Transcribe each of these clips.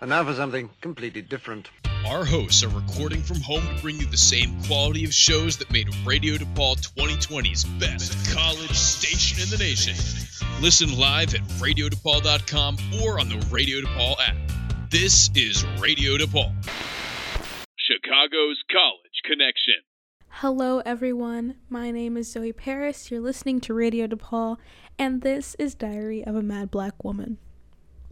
And now for something completely different. Our hosts are recording from home to bring you the same quality of shows that made Radio DePaul 2020's best college station in the nation. Listen live at radiodepaul.com or on the Radio DePaul app. This is Radio DePaul, Chicago's College Connection. Hello, everyone. My name is Zoe Paris. You're listening to Radio DePaul, and this is Diary of a Mad Black Woman.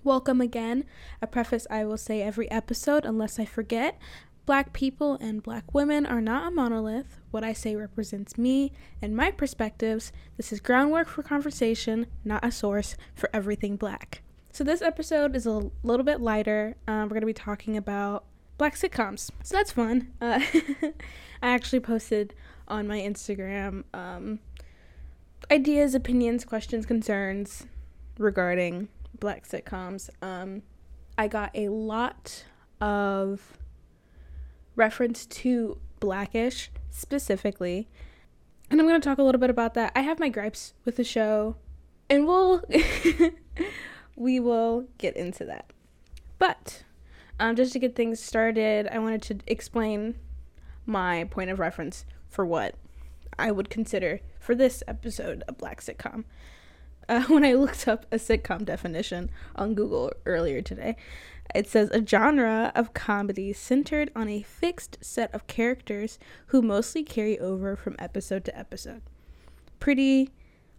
Welcome again. A preface I will say every episode, unless I forget. Black people and black women are not a monolith. What I say represents me and my perspectives. This is groundwork for conversation, not a source for everything black. So, this episode is a little bit lighter. Uh, we're going to be talking about black sitcoms. So, that's fun. Uh, I actually posted on my Instagram um, ideas, opinions, questions, concerns regarding black sitcoms. Um, I got a lot of reference to Blackish specifically. And I'm going to talk a little bit about that. I have my gripes with the show, and we'll we will get into that. But um, just to get things started, I wanted to explain my point of reference for what I would consider for this episode a black sitcom uh, when I looked up a sitcom definition on Google earlier today. It says a genre of comedy centered on a fixed set of characters who mostly carry over from episode to episode. Pretty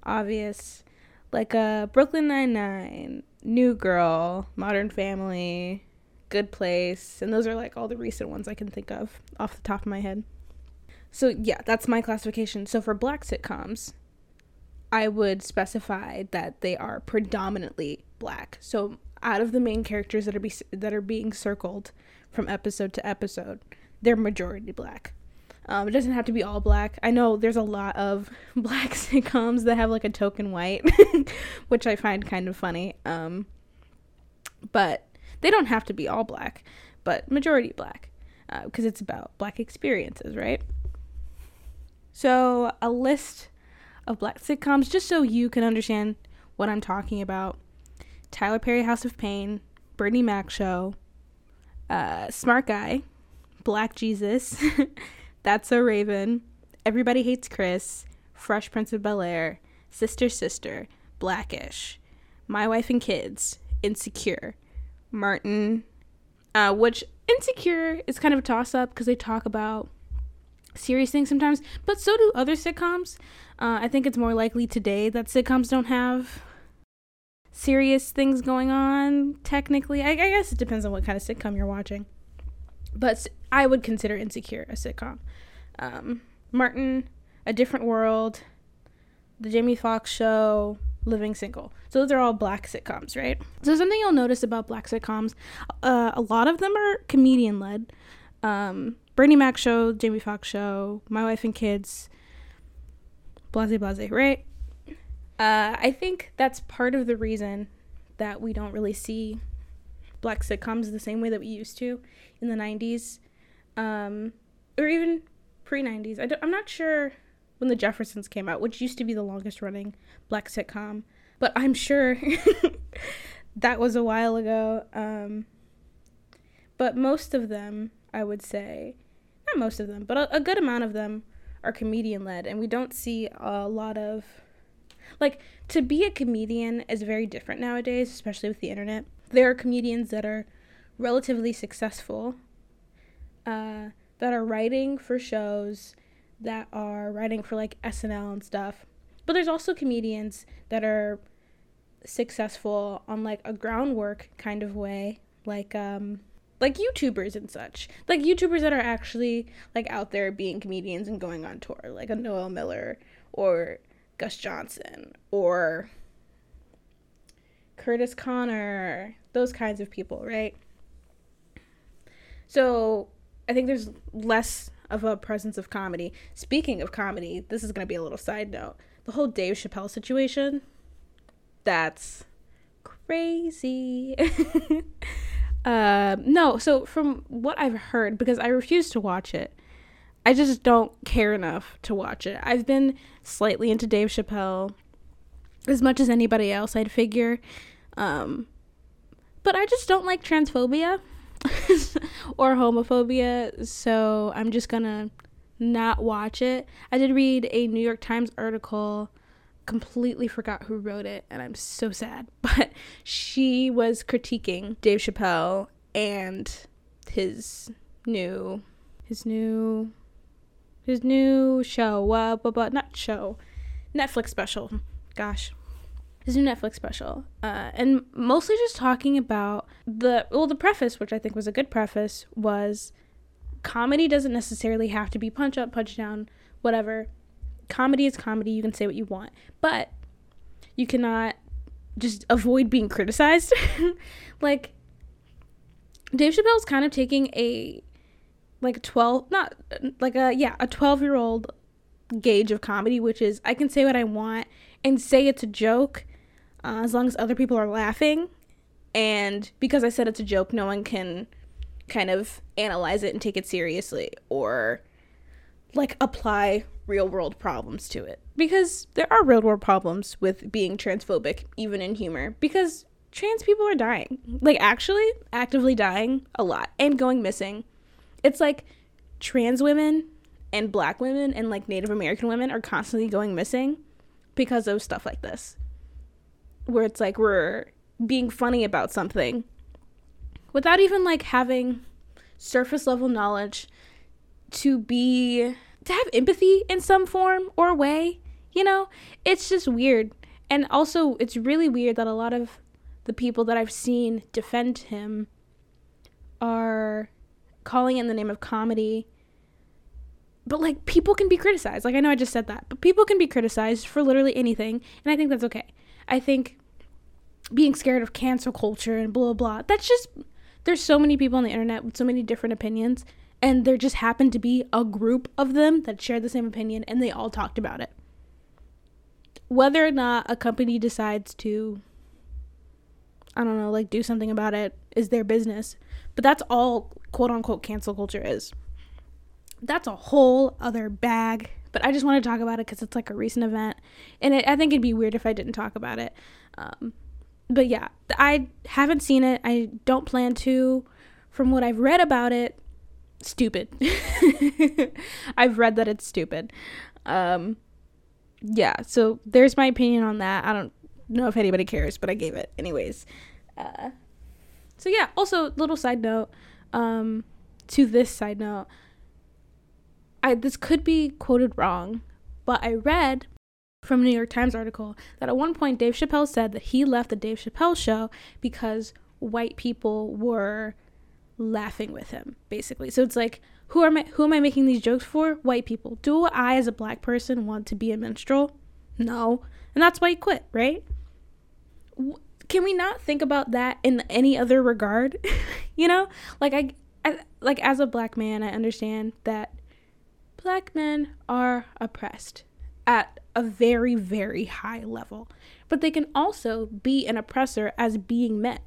obvious, like a uh, Brooklyn Nine Nine, New Girl, Modern Family, Good Place, and those are like all the recent ones I can think of off the top of my head. So yeah, that's my classification. So for black sitcoms, I would specify that they are predominantly black. So out of the main characters that are be, that are being circled from episode to episode, they're majority black. Um, it doesn't have to be all black. I know there's a lot of black sitcoms that have like a token white, which I find kind of funny. Um, but they don't have to be all black, but majority black, because uh, it's about black experiences, right? So a list of black sitcoms just so you can understand what I'm talking about. Tyler Perry House of Payne, Bernie Mac Show, uh, Smart Guy, Black Jesus, That's a Raven, Everybody Hates Chris, Fresh Prince of Bel Air, Sister Sister, Blackish, My Wife and Kids, Insecure, Martin, uh, which Insecure is kind of a toss up because they talk about serious things sometimes, but so do other sitcoms. Uh, I think it's more likely today that sitcoms don't have serious things going on, technically. I, I guess it depends on what kind of sitcom you're watching. But I would consider Insecure a sitcom. Um, Martin, A Different World, The Jamie Foxx Show, Living Single. So those are all black sitcoms, right? So something you'll notice about black sitcoms, uh, a lot of them are comedian led. Um, Bernie Mac show, Jamie Foxx show, My Wife and Kids, blase blase, right? Uh, I think that's part of the reason that we don't really see black sitcoms the same way that we used to in the 90s um, or even pre 90s. I am not sure when The Jeffersons came out, which used to be the longest running black sitcom, but I'm sure that was a while ago. Um, but most of them, I would say, not most of them, but a, a good amount of them are comedian led, and we don't see a lot of like to be a comedian is very different nowadays, especially with the internet. There are comedians that are relatively successful, uh, that are writing for shows, that are writing for like SNL and stuff. But there's also comedians that are successful on like a groundwork kind of way, like um like YouTubers and such. Like YouTubers that are actually like out there being comedians and going on tour, like a Noel Miller or Gus Johnson or Kurtis Conner, those kinds of people, right? So I think there's less of a presence of comedy. Speaking of comedy, this is going to be a little side note. The whole Dave Chappelle situation, that's crazy. Uh, no, so from what I've heard, because I refuse to watch it, I just don't care enough to watch it. I've been slightly into Dave Chappelle as much as anybody else, I'd figure. Um, but I just don't like transphobia or homophobia, so I'm just gonna not watch it. I did read a New York Times article, completely forgot who wrote it, and I'm so sad. But she was critiquing Dave Chappelle and his new his new his new show, uh, but, but not show, Netflix special. Gosh, his new Netflix special, uh, and mostly just talking about the well, the preface, which I think was a good preface, was comedy doesn't necessarily have to be punch up, punch down, whatever. Comedy is comedy. You can say what you want, but you cannot just avoid being criticized. like Dave Chappelle's kind of taking a like 12 not like a yeah, a 12-year-old gauge of comedy, which is I can say what I want and say it's a joke uh, as long as other people are laughing. And because I said it's a joke, no one can kind of analyze it and take it seriously or like apply real world problems to it. Because there are real world problems with being transphobic, even in humor, because trans people are dying. Like, actually, actively dying a lot and going missing. It's like trans women and black women and like Native American women are constantly going missing because of stuff like this. Where it's like we're being funny about something without even like having surface level knowledge to be to have empathy in some form or way you know? It's just weird. And also it's really weird that a lot of the people that i've seen defend him are calling it in the name of comedy. But like people can be criticized. Like i know i just said that. But people can be criticized for literally anything and i think that's okay. I think being scared of cancel culture and blah blah blah that's just there's so many people on the internet with so many different opinions and there just happened to be a group of them that shared the same opinion and they all talked about it. Whether or not a company decides to i don't know like do something about it is their business. But that's all quote unquote cancel culture is. That's a whole other bag. But i just want to talk about it because it's like a recent event and it, i think it'd be weird if i didn't talk about it. Um, but yeah, I haven't seen it. I don't plan to. From what I've read about it, stupid. I've read that it's stupid. Um, yeah, so there's my opinion on that. I don't know if anybody cares, but I gave it anyways. Uh, so yeah. Also, little side note. Um, to this side note, I this could be quoted wrong, but I read from a New York Times article that at one point Dave Chappelle said that he left the Dave Chappelle show because white people were laughing with him basically. So it's like who am I who am I making these jokes for? White people. Do I as a black person want to be a minstrel? No. And that's why he quit, right? Can we not think about that in any other regard? you know? Like I, I like as a black man, I understand that black men are oppressed at a very, very high level. But they can also be an oppressor as being men.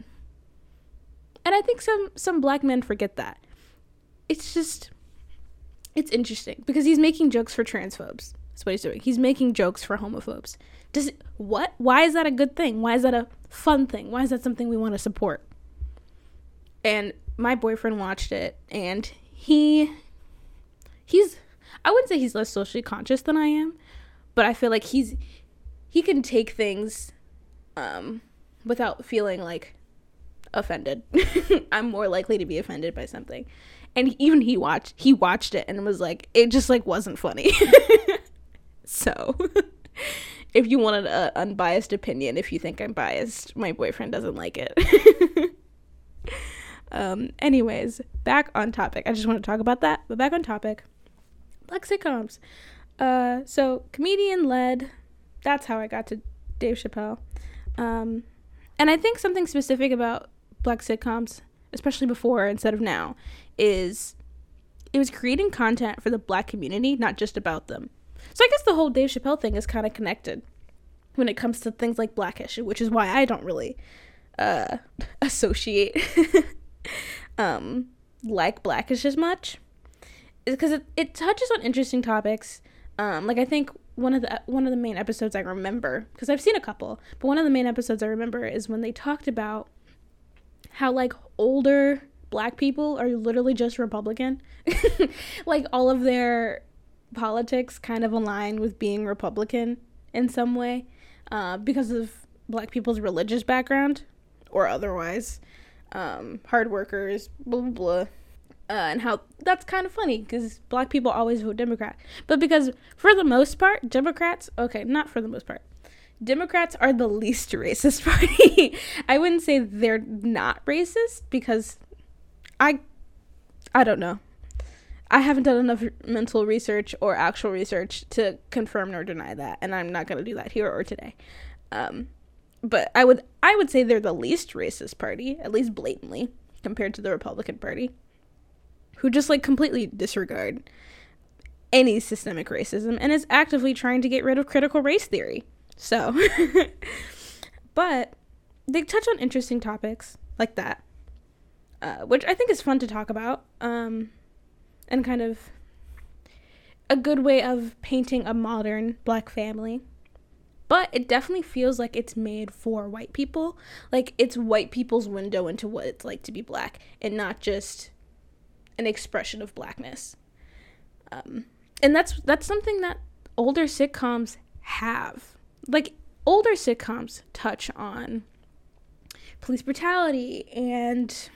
And I think some some black men forget that. It's just it's interesting because he's making jokes for transphobes. That's what he's doing. He's making jokes for homophobes. Does it, what? Why is that a good thing? Why is that a fun thing? Why is that something we want to support? And my boyfriend watched it and he he's I wouldn't say he's less socially conscious than I am, but I feel like he's he can take things um without feeling like offended. I'm more likely to be offended by something. And even he watched he watched it and was like it just like wasn't funny. so if you wanted an unbiased opinion, if you think I'm biased, my boyfriend doesn't like it. um anyways, back on topic. I just want to talk about that, but back on topic. Black. Uh, so comedian led. That's how I got to Dave Chappelle. Um, and I think something specific about black sitcoms, especially before instead of now, is it was creating content for the black community, not just about them. So I guess the whole Dave Chappelle thing is kind of connected when it comes to things like Blackish, which is why I don't really uh, associate um, like Blackish as much, because it, it touches on interesting topics um, like I think one of the one of the main episodes I remember because I've seen a couple, but one of the main episodes I remember is when they talked about how like older black people are literally just Republican. like all of their politics kind of align with being Republican in some way uh, because of black people's religious background or otherwise. Um, hard workers, blah, blah, blah. Uh, and how that's kind of funny because black people always vote Democrat. But because for the most part, Democrats, okay, not for the most part, Democrats are the least racist party. I wouldn't say they're not racist because I I don't know. I haven't done enough mental research or actual research to confirm nor deny that, and I'm not going to do that here or today. Um, but I would I would say they're the least racist party, at least blatantly, compared to the Republican Party, who just like completely disregard any systemic racism and is actively trying to get rid of critical race theory. So, but they touch on interesting topics like that, uh, which I think is fun to talk about, um, and kind of a good way of painting a modern black family. But it definitely feels like it's made for white people. Like it's white people's window into what it's like to be black and not just an expression of blackness. Um, and that's that's something that older sitcoms have like older sitcoms touch on police brutality and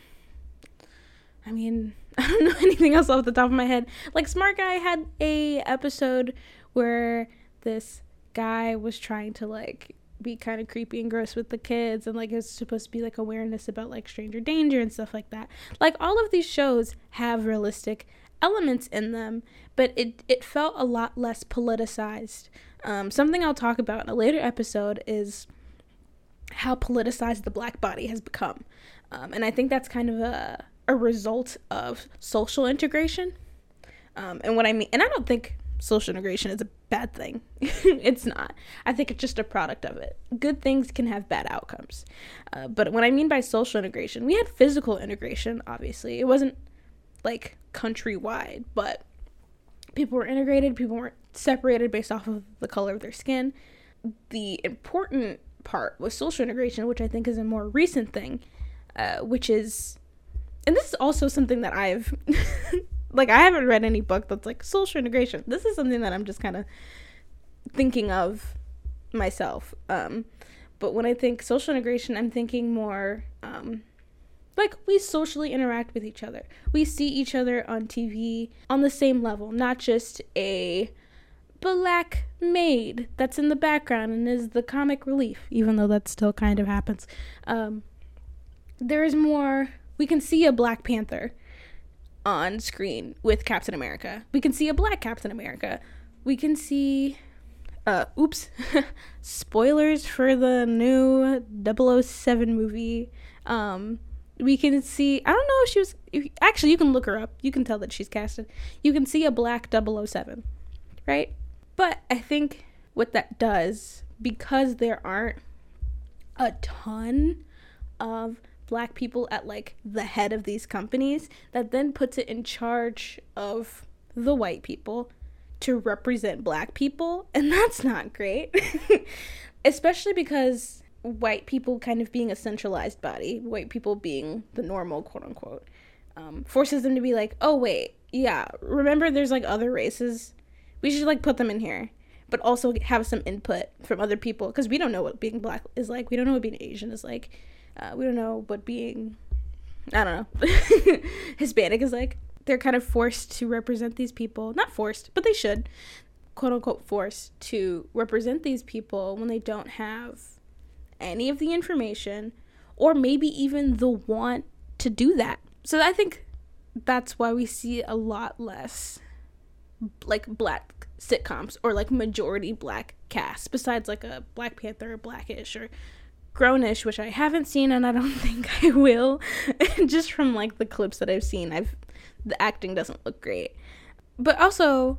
I mean, I don't know anything else off the top of my head. Like Smart Guy had a episode where this guy was trying to like be kind of creepy and gross with the kids and like it's supposed to be like awareness about like stranger danger and stuff like that. Like all of these shows have realistic elements in them, but it it felt a lot less politicized. Um, something I'll talk about in a later episode is how politicized the black body has become, um, and I think that's kind of a a result of social integration. Um, and what I mean, and I don't think social integration is a bad thing. it's not. I think it's just a product of it. Good things can have bad outcomes. Uh, but what I mean by social integration, we had physical integration, obviously. It wasn't like countrywide, but people were integrated, people weren't separated based off of the color of their skin. The important part was social integration, which I think is a more recent thing, uh, which is, and this is also something that I've, like, I haven't read any book that's like social integration. This is something that I'm just kind of thinking of myself. Um, but when I think social integration, I'm thinking more um, like we socially interact with each other. We see each other on TV on the same level, not just a black maid that's in the background and is the comic relief, even though that still kind of happens. Um, there is more. We can see a Black Panther on screen with Captain America. We can see a black Captain America. We can see. Uh, oops. Spoilers for the new 007 movie. Um, we can see i don't know if she was if, actually you can look her up you can tell that she's casted you can see a black 007 right but i think what that does because there aren't a ton of black people at like the head of these companies that then puts it in charge of the white people to represent black people and that's not great especially because white people kind of being a centralized body, white people being the normal, quote unquote, um, forces them to be like, oh, wait, yeah, remember there's like other races? We should like put them in here, but also have some input from other people because we don't know what being black is like. We don't know what being Asian is like. Uh, we don't know what being, I don't know, Hispanic is like. They're kind of forced to represent these people. Not forced, but they should, quote unquote, forced to represent these people when they don't have any of the information or maybe even the want to do that. So I think that's why we see a lot less like black sitcoms or like majority black casts besides like a Black Panther or Blackish or Grownish, which I haven't seen and I don't think I will. Just from like the clips that I've seen, I've the acting doesn't look great. But also,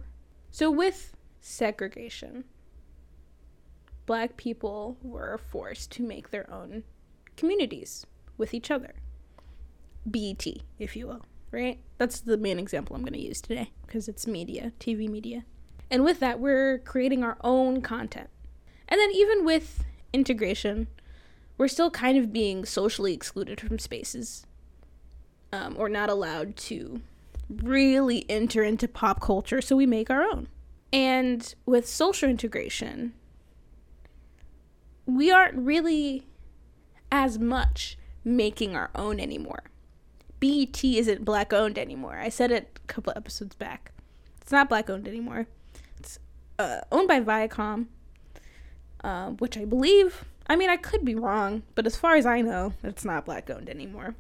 so with segregation, black people were forced to make their own communities with each other. BET, if you will, right? That's the main example I'm going to use today because it's media, TV media. And with that, we're creating our own content. And then, even with integration, we're still kind of being socially excluded from spaces um, or not allowed to really enter into pop culture, so we make our own. And with social integration, we aren't really as much making our own anymore. BET isn't black owned anymore. I said it a couple episodes back. It's not black owned anymore. It's uh, owned by Viacom, uh, which I believe. I mean, I could be wrong, but as far as I know, it's not black owned anymore.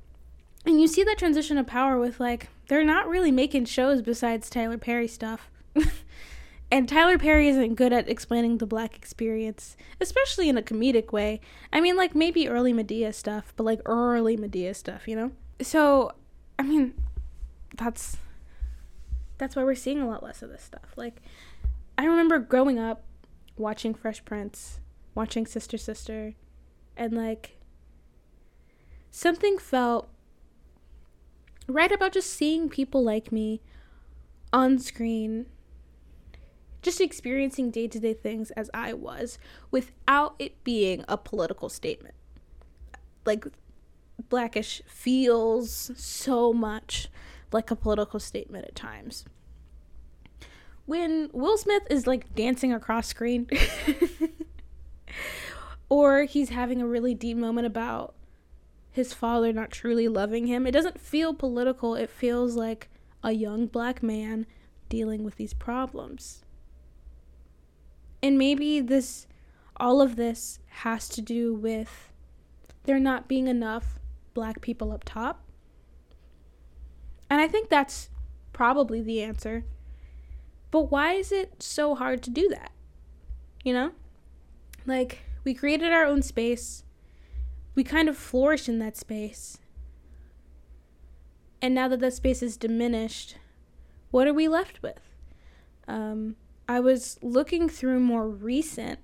And you see that transition of power with like they're not really making shows besides Tyler Perry stuff. and Tyler Perry isn't good at explaining the black experience, especially in a comedic way. I mean, like maybe early Madea stuff, but like early Madea stuff, you know? So, I mean, that's that's why we're seeing a lot less of this stuff. Like I remember growing up watching Fresh Prince, watching Sister Sister, and like something felt right about just seeing people like me on screen just experiencing day to day things as I was without it being a political statement. Like, Blackish feels so much like a political statement at times. When Will Smith is like dancing across screen, or he's having a really deep moment about his father not truly loving him. It doesn't feel political, it feels like a young black man dealing with these problems. And maybe this all of this has to do with there not being enough black people up top. And I think that's probably the answer. But why is it so hard to do that? You know? Like, we created our own space we kind of flourish in that space. And now that that space is diminished, what are we left with? Um, I was looking through more recent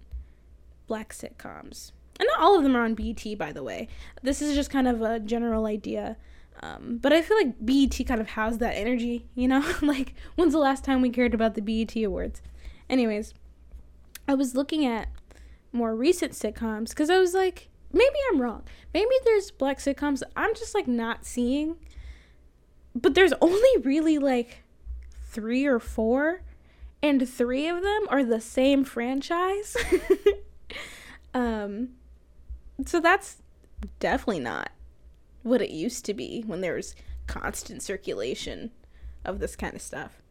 black sitcoms. And not all of them are on BET, by the way. This is just kind of a general idea. Um, but I feel like BET kind of has that energy, you know? like, when's the last time we cared about the BET Awards? Anyways, I was looking at more recent sitcoms because I was like, maybe I'm wrong. Maybe there's black sitcoms I'm just like not seeing. But there's only really like three or four, and three of them are the same franchise. um, so that's definitely not what it used to be when there was constant circulation of this kind of stuff.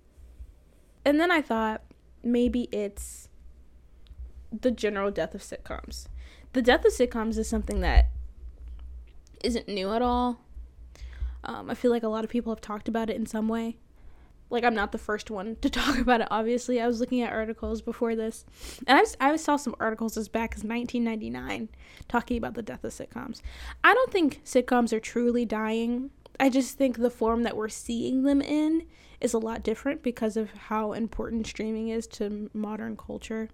And then I thought maybe it's the general death of sitcoms the death of sitcoms is something that isn't new at all. Um, I feel like a lot of people have talked about it in some way. Like I'm not the first one to talk about it. Obviously, I was looking at articles before this, and I, I saw some articles as back as 1999 talking about the death of sitcoms. I don't think sitcoms are truly dying. I just think the form that we're seeing them in is a lot different because of how important streaming is to modern culture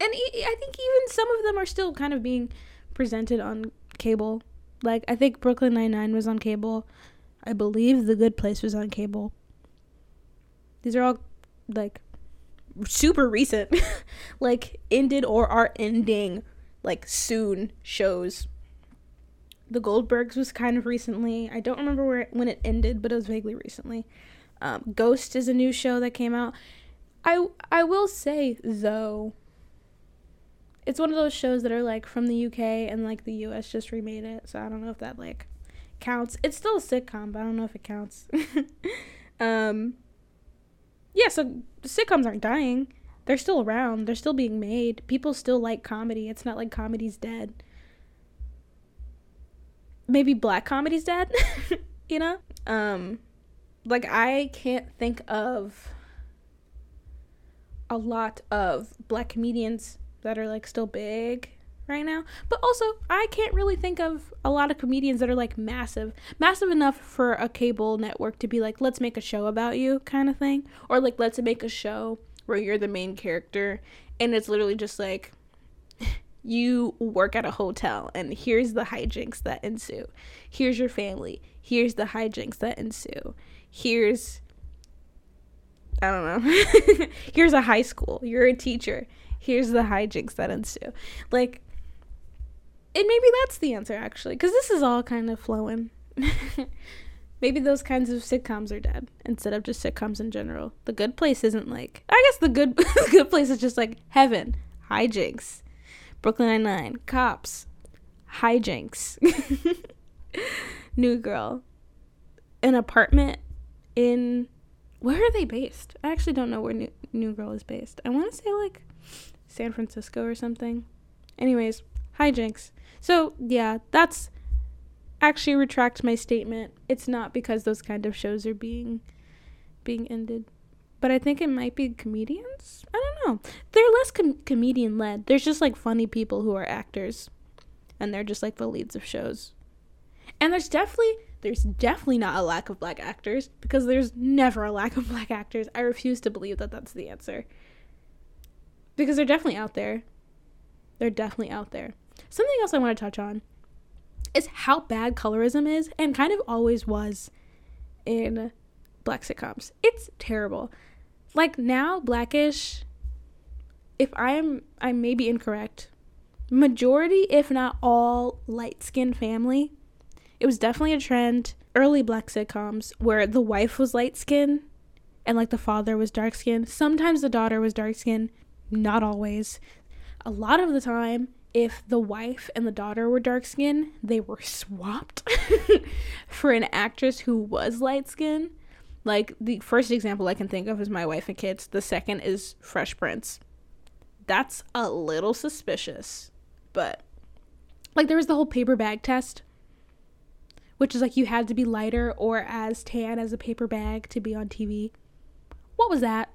and I think even some of them are still kind of being presented on cable. Like I think Brooklyn Nine Nine was on cable. I believe The Good Place was on cable. These are all like super recent, like ended or are ending like soon shows. The Goldbergs was kind of recently. I don't remember where when it ended, but it was vaguely recently. Um, Ghost is a new show that came out. I I will say though it's one of those shows that are like from the UK and like the US just remade it. So I don't know if that like counts. It's still a sitcom, but I don't know if it counts. um yeah, so sitcoms aren't dying. They're still around. They're still being made. People still like comedy. It's not like comedy's dead. Maybe black comedy's dead, you know? Um like I can't think of a lot of black comedians that are like still big right now. But also, I can't really think of a lot of comedians that are like massive, massive enough for a cable network to be like, let's make a show about you kind of thing. Or like, let's make a show where you're the main character and it's literally just like, you work at a hotel and here's the hijinks that ensue. Here's your family. Here's the hijinks that ensue. Here's I don't know. here's a high school. You're a teacher here's the hijinks that ensue. Like, and maybe that's the answer actually, because this is all kind of flowing. maybe those kinds of sitcoms are dead instead of just sitcoms in general. The Good Place isn't like I guess the good Good Place is just like heaven, hijinks, Brooklyn Nine Nine, cops, hijinks, New Girl, an apartment in where are they based? I actually don't know where New, New Girl is based. I want to say like San Francisco or something. Anyways, hijinks. So yeah, that's actually retract my statement. It's not because those kind of shows are being being ended. But I think it might be comedians. I don't know. They're less com- comedian led. There's just like funny people who are actors and they're just like the leads of shows. And there's definitely there's definitely not a lack of black actors because there's never a lack of black actors. I refuse to believe that that's the answer. Because they're definitely out there. They're definitely out there. Something else I want to touch on is how bad colorism is and kind of always was in black sitcoms. It's terrible. Like now, blackish, if I am I may be incorrect, majority, if not all, light skinned family. It was definitely a trend. Early black sitcoms where the wife was light skinned and like the father was dark skinned. Sometimes the daughter was dark skinned, not always. A lot of the time, if the wife and the daughter were dark skinned, they were swapped for an actress who was light skinned. Like the first example I can think of is My Wife and Kids. The second is Fresh Prince. That's a little suspicious, but like there was the whole paper bag test, which is like you had to be lighter or as tan as a paper bag to be on TV. What was that?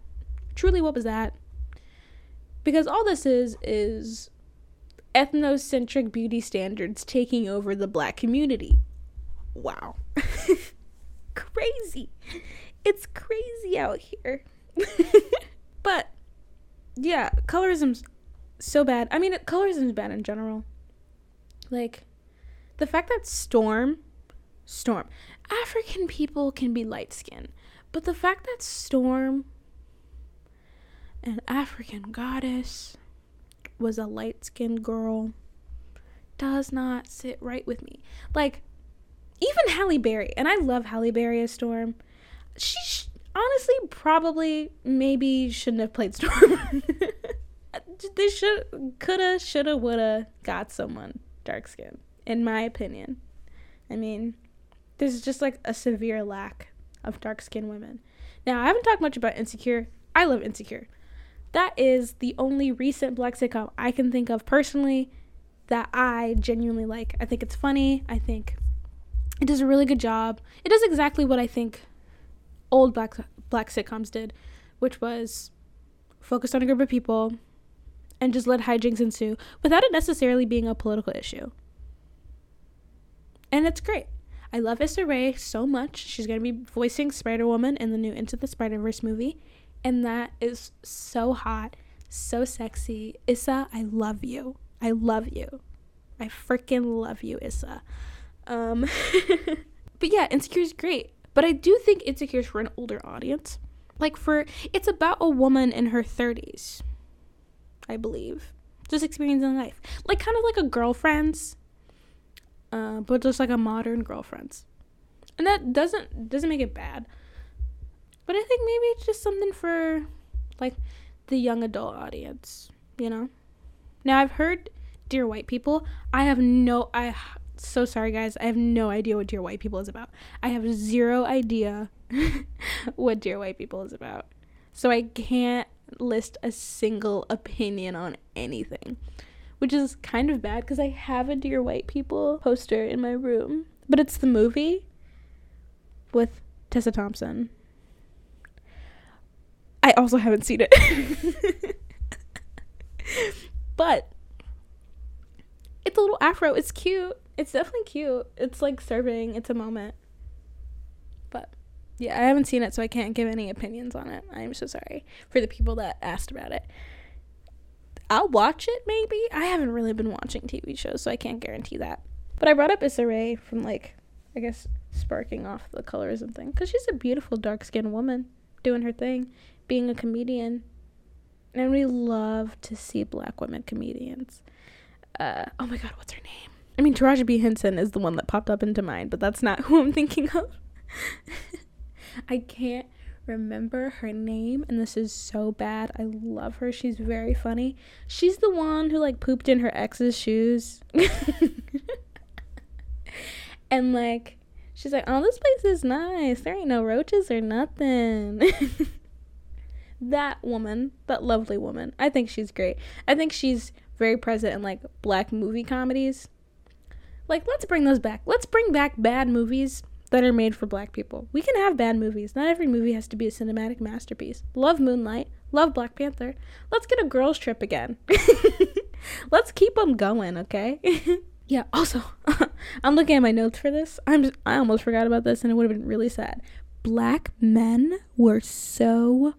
Truly, what was that? Because all this is is ethnocentric beauty standards taking over the black community. Wow. crazy. It's crazy out here. but yeah, colorism's so bad. I mean, colorism's bad in general. Like the fact that Storm, Storm, African people can be light skinned, but the fact that Storm, an African goddess, was a light skinned girl does not sit right with me. Like, even Halle Berry, and I love Halle Berry as Storm. She sh- honestly probably maybe shouldn't have played Storm. they should, coulda, shoulda, woulda got someone dark skinned, in my opinion. I mean, there's just like a severe lack of dark skinned women. Now, I haven't talked much about Insecure. I love Insecure. That is the only recent black sitcom I can think of personally that I genuinely like. I think it's funny. I think it does a really good job. It does exactly what I think old black black sitcoms did, which was focus on a group of people and just let hijinks ensue without it necessarily being a political issue. And it's great. I love Issa Rae so much. She's going to be voicing Spider Woman in the new Into the Spider Verse movie. And that is so hot, so sexy. Issa, I love you. I love you. I freaking love you, Issa. Um, but yeah, Insecure is great. But I do think Insecure is for an older audience. Like for it's about a woman in her 30s. I believe. Just experiencing life. Like kind of like a girlfriend's uh, but just like a modern girlfriend's. And that doesn't doesn't make it bad. But I think maybe it's just something for like the young adult audience, you know? Now I've heard Dear White People. I have no I so sorry guys. I have no idea what Dear White People is about. I have zero idea what Dear White People is about. So I can't list a single opinion on anything, which is kind of bad because I have a Dear White People poster in my room, but it's the movie with Tessa Thompson. I also haven't seen it. but it's a little afro. It's cute. It's definitely cute. It's like serving. It's a moment. But yeah, I haven't seen it, so I can't give any opinions on it. I'm so sorry for the people that asked about it. I'll watch it maybe. I haven't really been watching TV shows, so I can't guarantee that. But I brought up Issa Rae from like, I guess, sparking off the colorism thing because she's a beautiful dark skinned woman doing her thing, being a comedian, and we love to see black women comedians. Uh, oh my god, what's her name? I mean, Taraji P. Henson is the one that popped up into mind, but that's not who I'm thinking of. I can't remember her name, and this is so bad. I love her. She's very funny. She's the one who like pooped in her ex's shoes. and like, she's like, "Oh, this place is nice. There ain't no roaches or nothing." That woman, that lovely woman. I think she's great. I think she's very present in like black movie comedies. Like, let's bring those back. Let's bring back bad movies that are made for black people. We can have bad movies. Not every movie has to be a cinematic masterpiece. Love Moonlight. Love Black Panther. Let's get a girls' trip again. let's keep them going, okay? yeah, also, I'm looking at my notes for this. I'm just, I almost forgot about this and it would have been really sad. Black men were so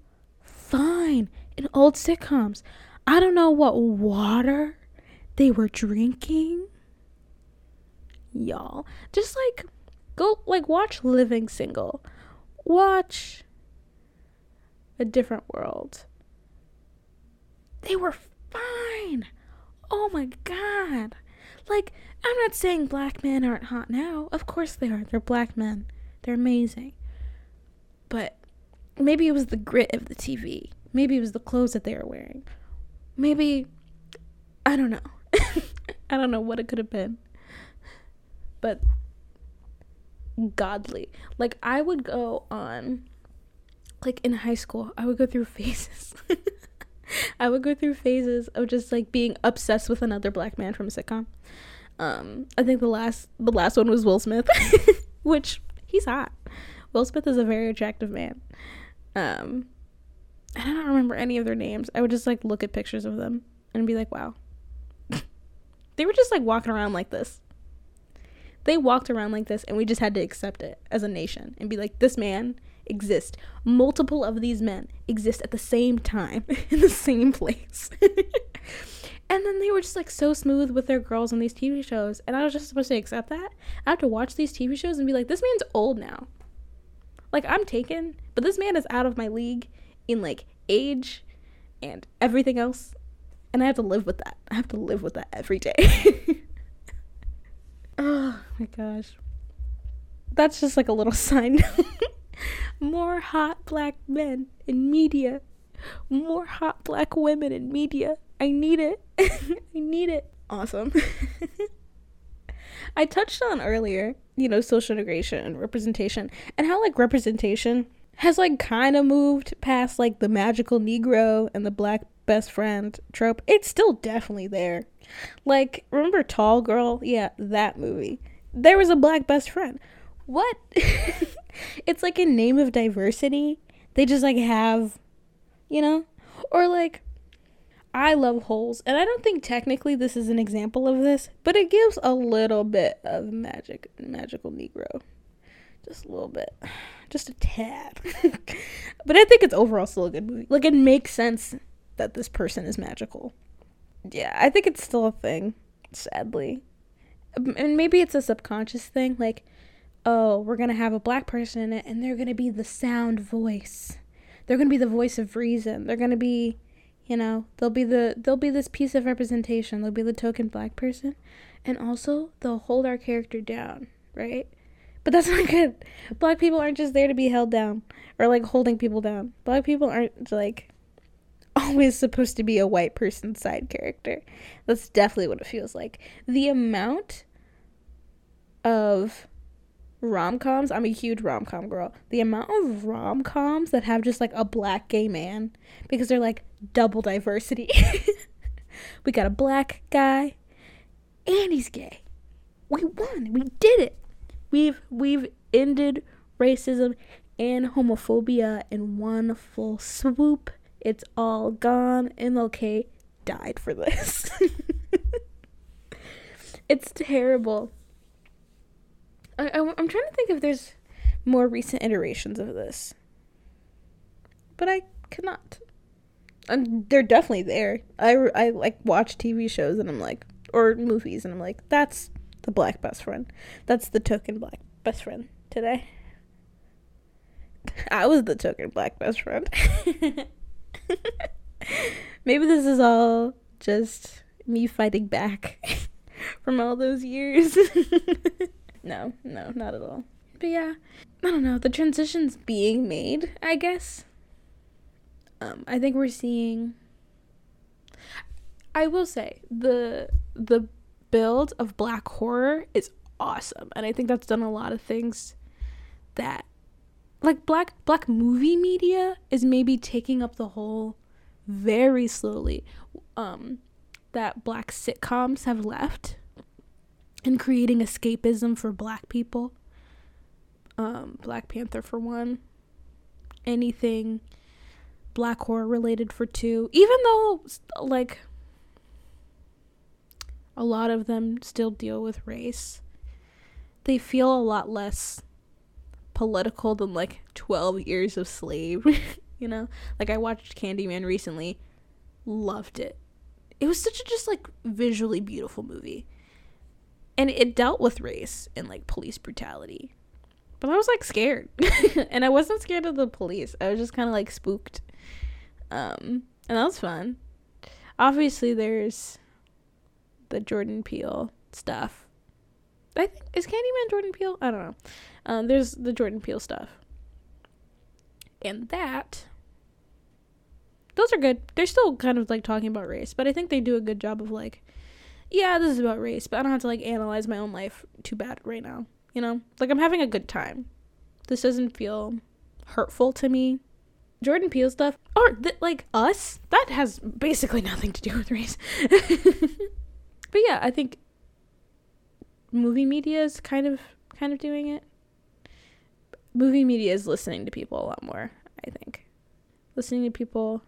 fine in old sitcoms. I don't know what water they were drinking. Y'all, just like go like watch Living Single. Watch A Different World. They were fine. Oh my god. Like I'm not saying black men aren't hot now. Of course they are. They're black men. They're amazing. But maybe it was the grit of the TV. Maybe it was the clothes that they were wearing maybe I don't know. I don't know what it could have been. But godly. Like I would go on like in high school, I would go through phases. I would go through phases of just like being obsessed with another black man from a sitcom. Um, I think the last the last one was Will Smith, which he's hot. Will Smith is a very attractive man. Um, and I don't remember any of their names. I would just like look at pictures of them and be like, wow. they were just like walking around like this. They walked around like this and we just had to accept it as a nation and be like, this man exists. Multiple of these men exist at the same time in the same place. and then they were just like so smooth with their girls on these TV shows. And I was just supposed to accept that. I have to watch these TV shows and be like, this man's old now. Like, I'm taken, but this man is out of my league in like age and everything else. And I have to live with that. I have to live with that every day. oh my gosh. That's just like a little sign. More hot black men in media. More hot black women in media. I need it. I need it. Awesome. I touched on earlier, you know, social integration and representation, and how like representation has like kind of moved past like the magical Negro and the black best friend trope. It's still definitely there. Like, remember Tall Girl? Yeah, that movie. There was a black best friend. What? it's like in name of diversity. They just like have, you know? Or like, I love holes, and I don't think technically this is an example of this, but it gives a little bit of magic, magical Negro. Just a little bit just a tad. but I think it's overall still a good movie. Like it makes sense that this person is magical. Yeah, I think it's still a thing, sadly. Um, and maybe it's a subconscious thing like oh, we're to have a black person in it and they're to be the sound voice. They're to be the voice of reason. They're to be, you know, they'll be the they'll be this piece of representation. They'll be the token black person and also they'll hold our character down, right? But that's not good. Black people aren't just there to be held down or like holding people down. Black people aren't like always supposed to be a white person's side character. That's definitely what it feels like. The amount of rom coms, I'm a huge rom com girl. The amount of rom coms that have just like a black gay man because they're like double diversity. we got a black guy and he's gay. We won. We did it. We've we've ended racism and homophobia in one full swoop. It's all gone. MLK died for this. it's terrible. I, I, I'm trying to think if there's more recent iterations of this, but I cannot. And they're definitely there. I, I like watch TV shows and I'm like, or movies and I'm like, that's the black best friend. That's the token black best friend today. I was the token black best friend. Maybe this is all just me fighting back from all those years. no, no, not at all. But yeah, I don't know. The transition's being made, I guess. Um, I think we're seeing. I will say the the build of black horror is awesome, and I think that's done a lot of things that, like black black movie media is maybe taking up the whole very slowly. Um, that black sitcoms have left and creating escapism for black people. Um, Black Panther for one. Anything black horror related for two. Even though, like, a lot of them still deal with race, they feel a lot less political than, like, 12 years of slave. you know? Like, I watched Candyman recently, loved it it was such a just like visually beautiful movie and it dealt with race and like police brutality but i was like scared and i wasn't scared of the police i was just kind of like spooked um and that was fun obviously there's the jordan peele stuff i think is candyman jordan peele i don't know um there's the jordan peele stuff and that those are good. They're still kind of like talking about race, but I think they do a good job of like, yeah, this is about race, but I don't have to like analyze my own life too bad right now. You know, like I'm having a good time. This doesn't feel hurtful to me. Jordan Peele stuff, or th- like us, that has basically nothing to do with race. but yeah, I think movie media is kind of kind of doing it. Movie media is listening to people a lot more. I think listening to people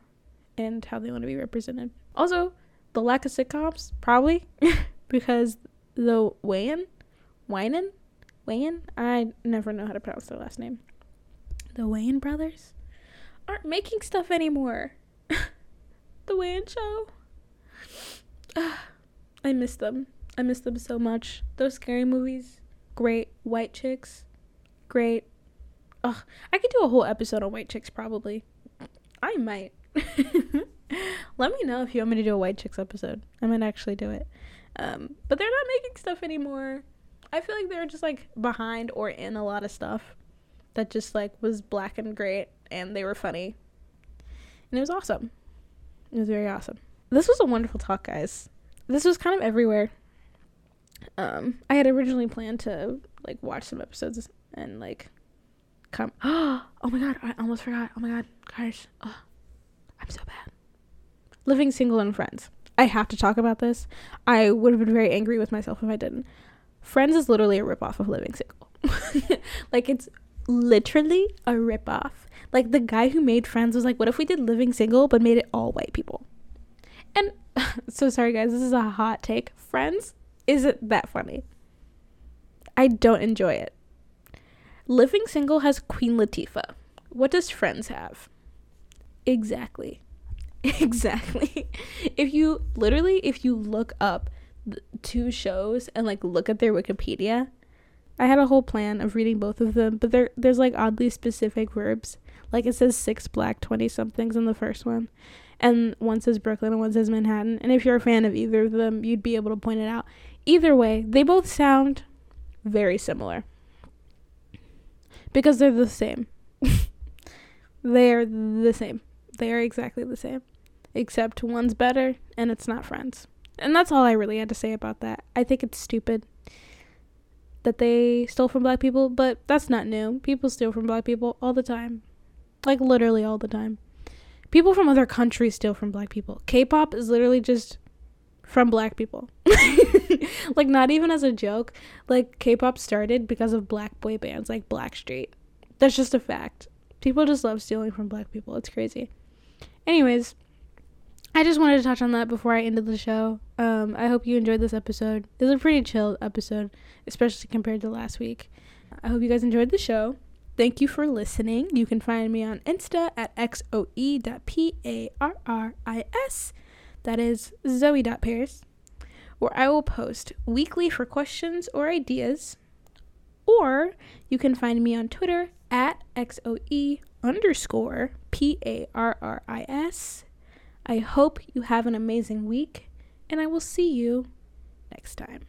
and how they want to be represented. Also, the lack of sitcoms, probably because the Wayan, Winan, Wayan, I never know how to pronounce their last name. The Wayan brothers aren't making stuff anymore. the Wayan show. I miss them. I miss them so much. Those scary movies, great. White chicks, great. Ugh, I could do a whole episode on white chicks probably. I might. Let me know if you want me to do a White Chicks episode. I might actually do it. Um, but they're not making stuff anymore. I feel like they're just like behind or in a lot of stuff that just like was black and great and they were funny. And it was awesome. It was very awesome. This was a wonderful talk, guys. This was kind of everywhere. Um, I had originally planned to like watch some episodes and like come. Oh my god! I almost forgot. Oh my god, guys. Oh, I'm so bad. Living single and friends. I have to talk about this. I would have been very angry with myself if I didn't. Friends is literally a ripoff of Living Single. like it's literally a ripoff. Like the guy who made Friends was like, "What if we did Living Single but made it all white people?" And so sorry guys, this is a hot take. Friends isn't that funny. I don't enjoy it. Living Single has Queen Latifah. What does Friends have? Exactly. Exactly. if you literally if you look up two shows and like look at their Wikipedia, I had a whole plan of reading both of them, but there there's like oddly specific verbs. Like it says six black 20 somethings in the first one, and one says Brooklyn and one says Manhattan. And if you're a fan of either of them, you'd be able to point it out. Either way, they both sound very similar because they're the same. they're the same. They are exactly the same, except one's better and it's not Friends. And that's all I really had to say about that. I think it's stupid that they stole from black people, but that's not new. People steal from black people all the time. Like literally all the time. People from other countries steal from black people. K-pop is literally just from black people. like not even as a joke. Like K-pop started because of black boy bands like Blackstreet. That's just a fact. People just love stealing from black people. It's crazy. Anyways, I just wanted to touch on that before I ended the show. Um, I hope you enjoyed this episode. It was a pretty chill episode, especially compared to last week. I hope you guys enjoyed the show. Thank you for listening. You can find me on Insta at xoe.parris. That is zoe.paris, where I will post weekly for questions or ideas. Or you can find me on Twitter at xoe underscore P A R R I S. I hope you have an amazing week. and I will see you next time.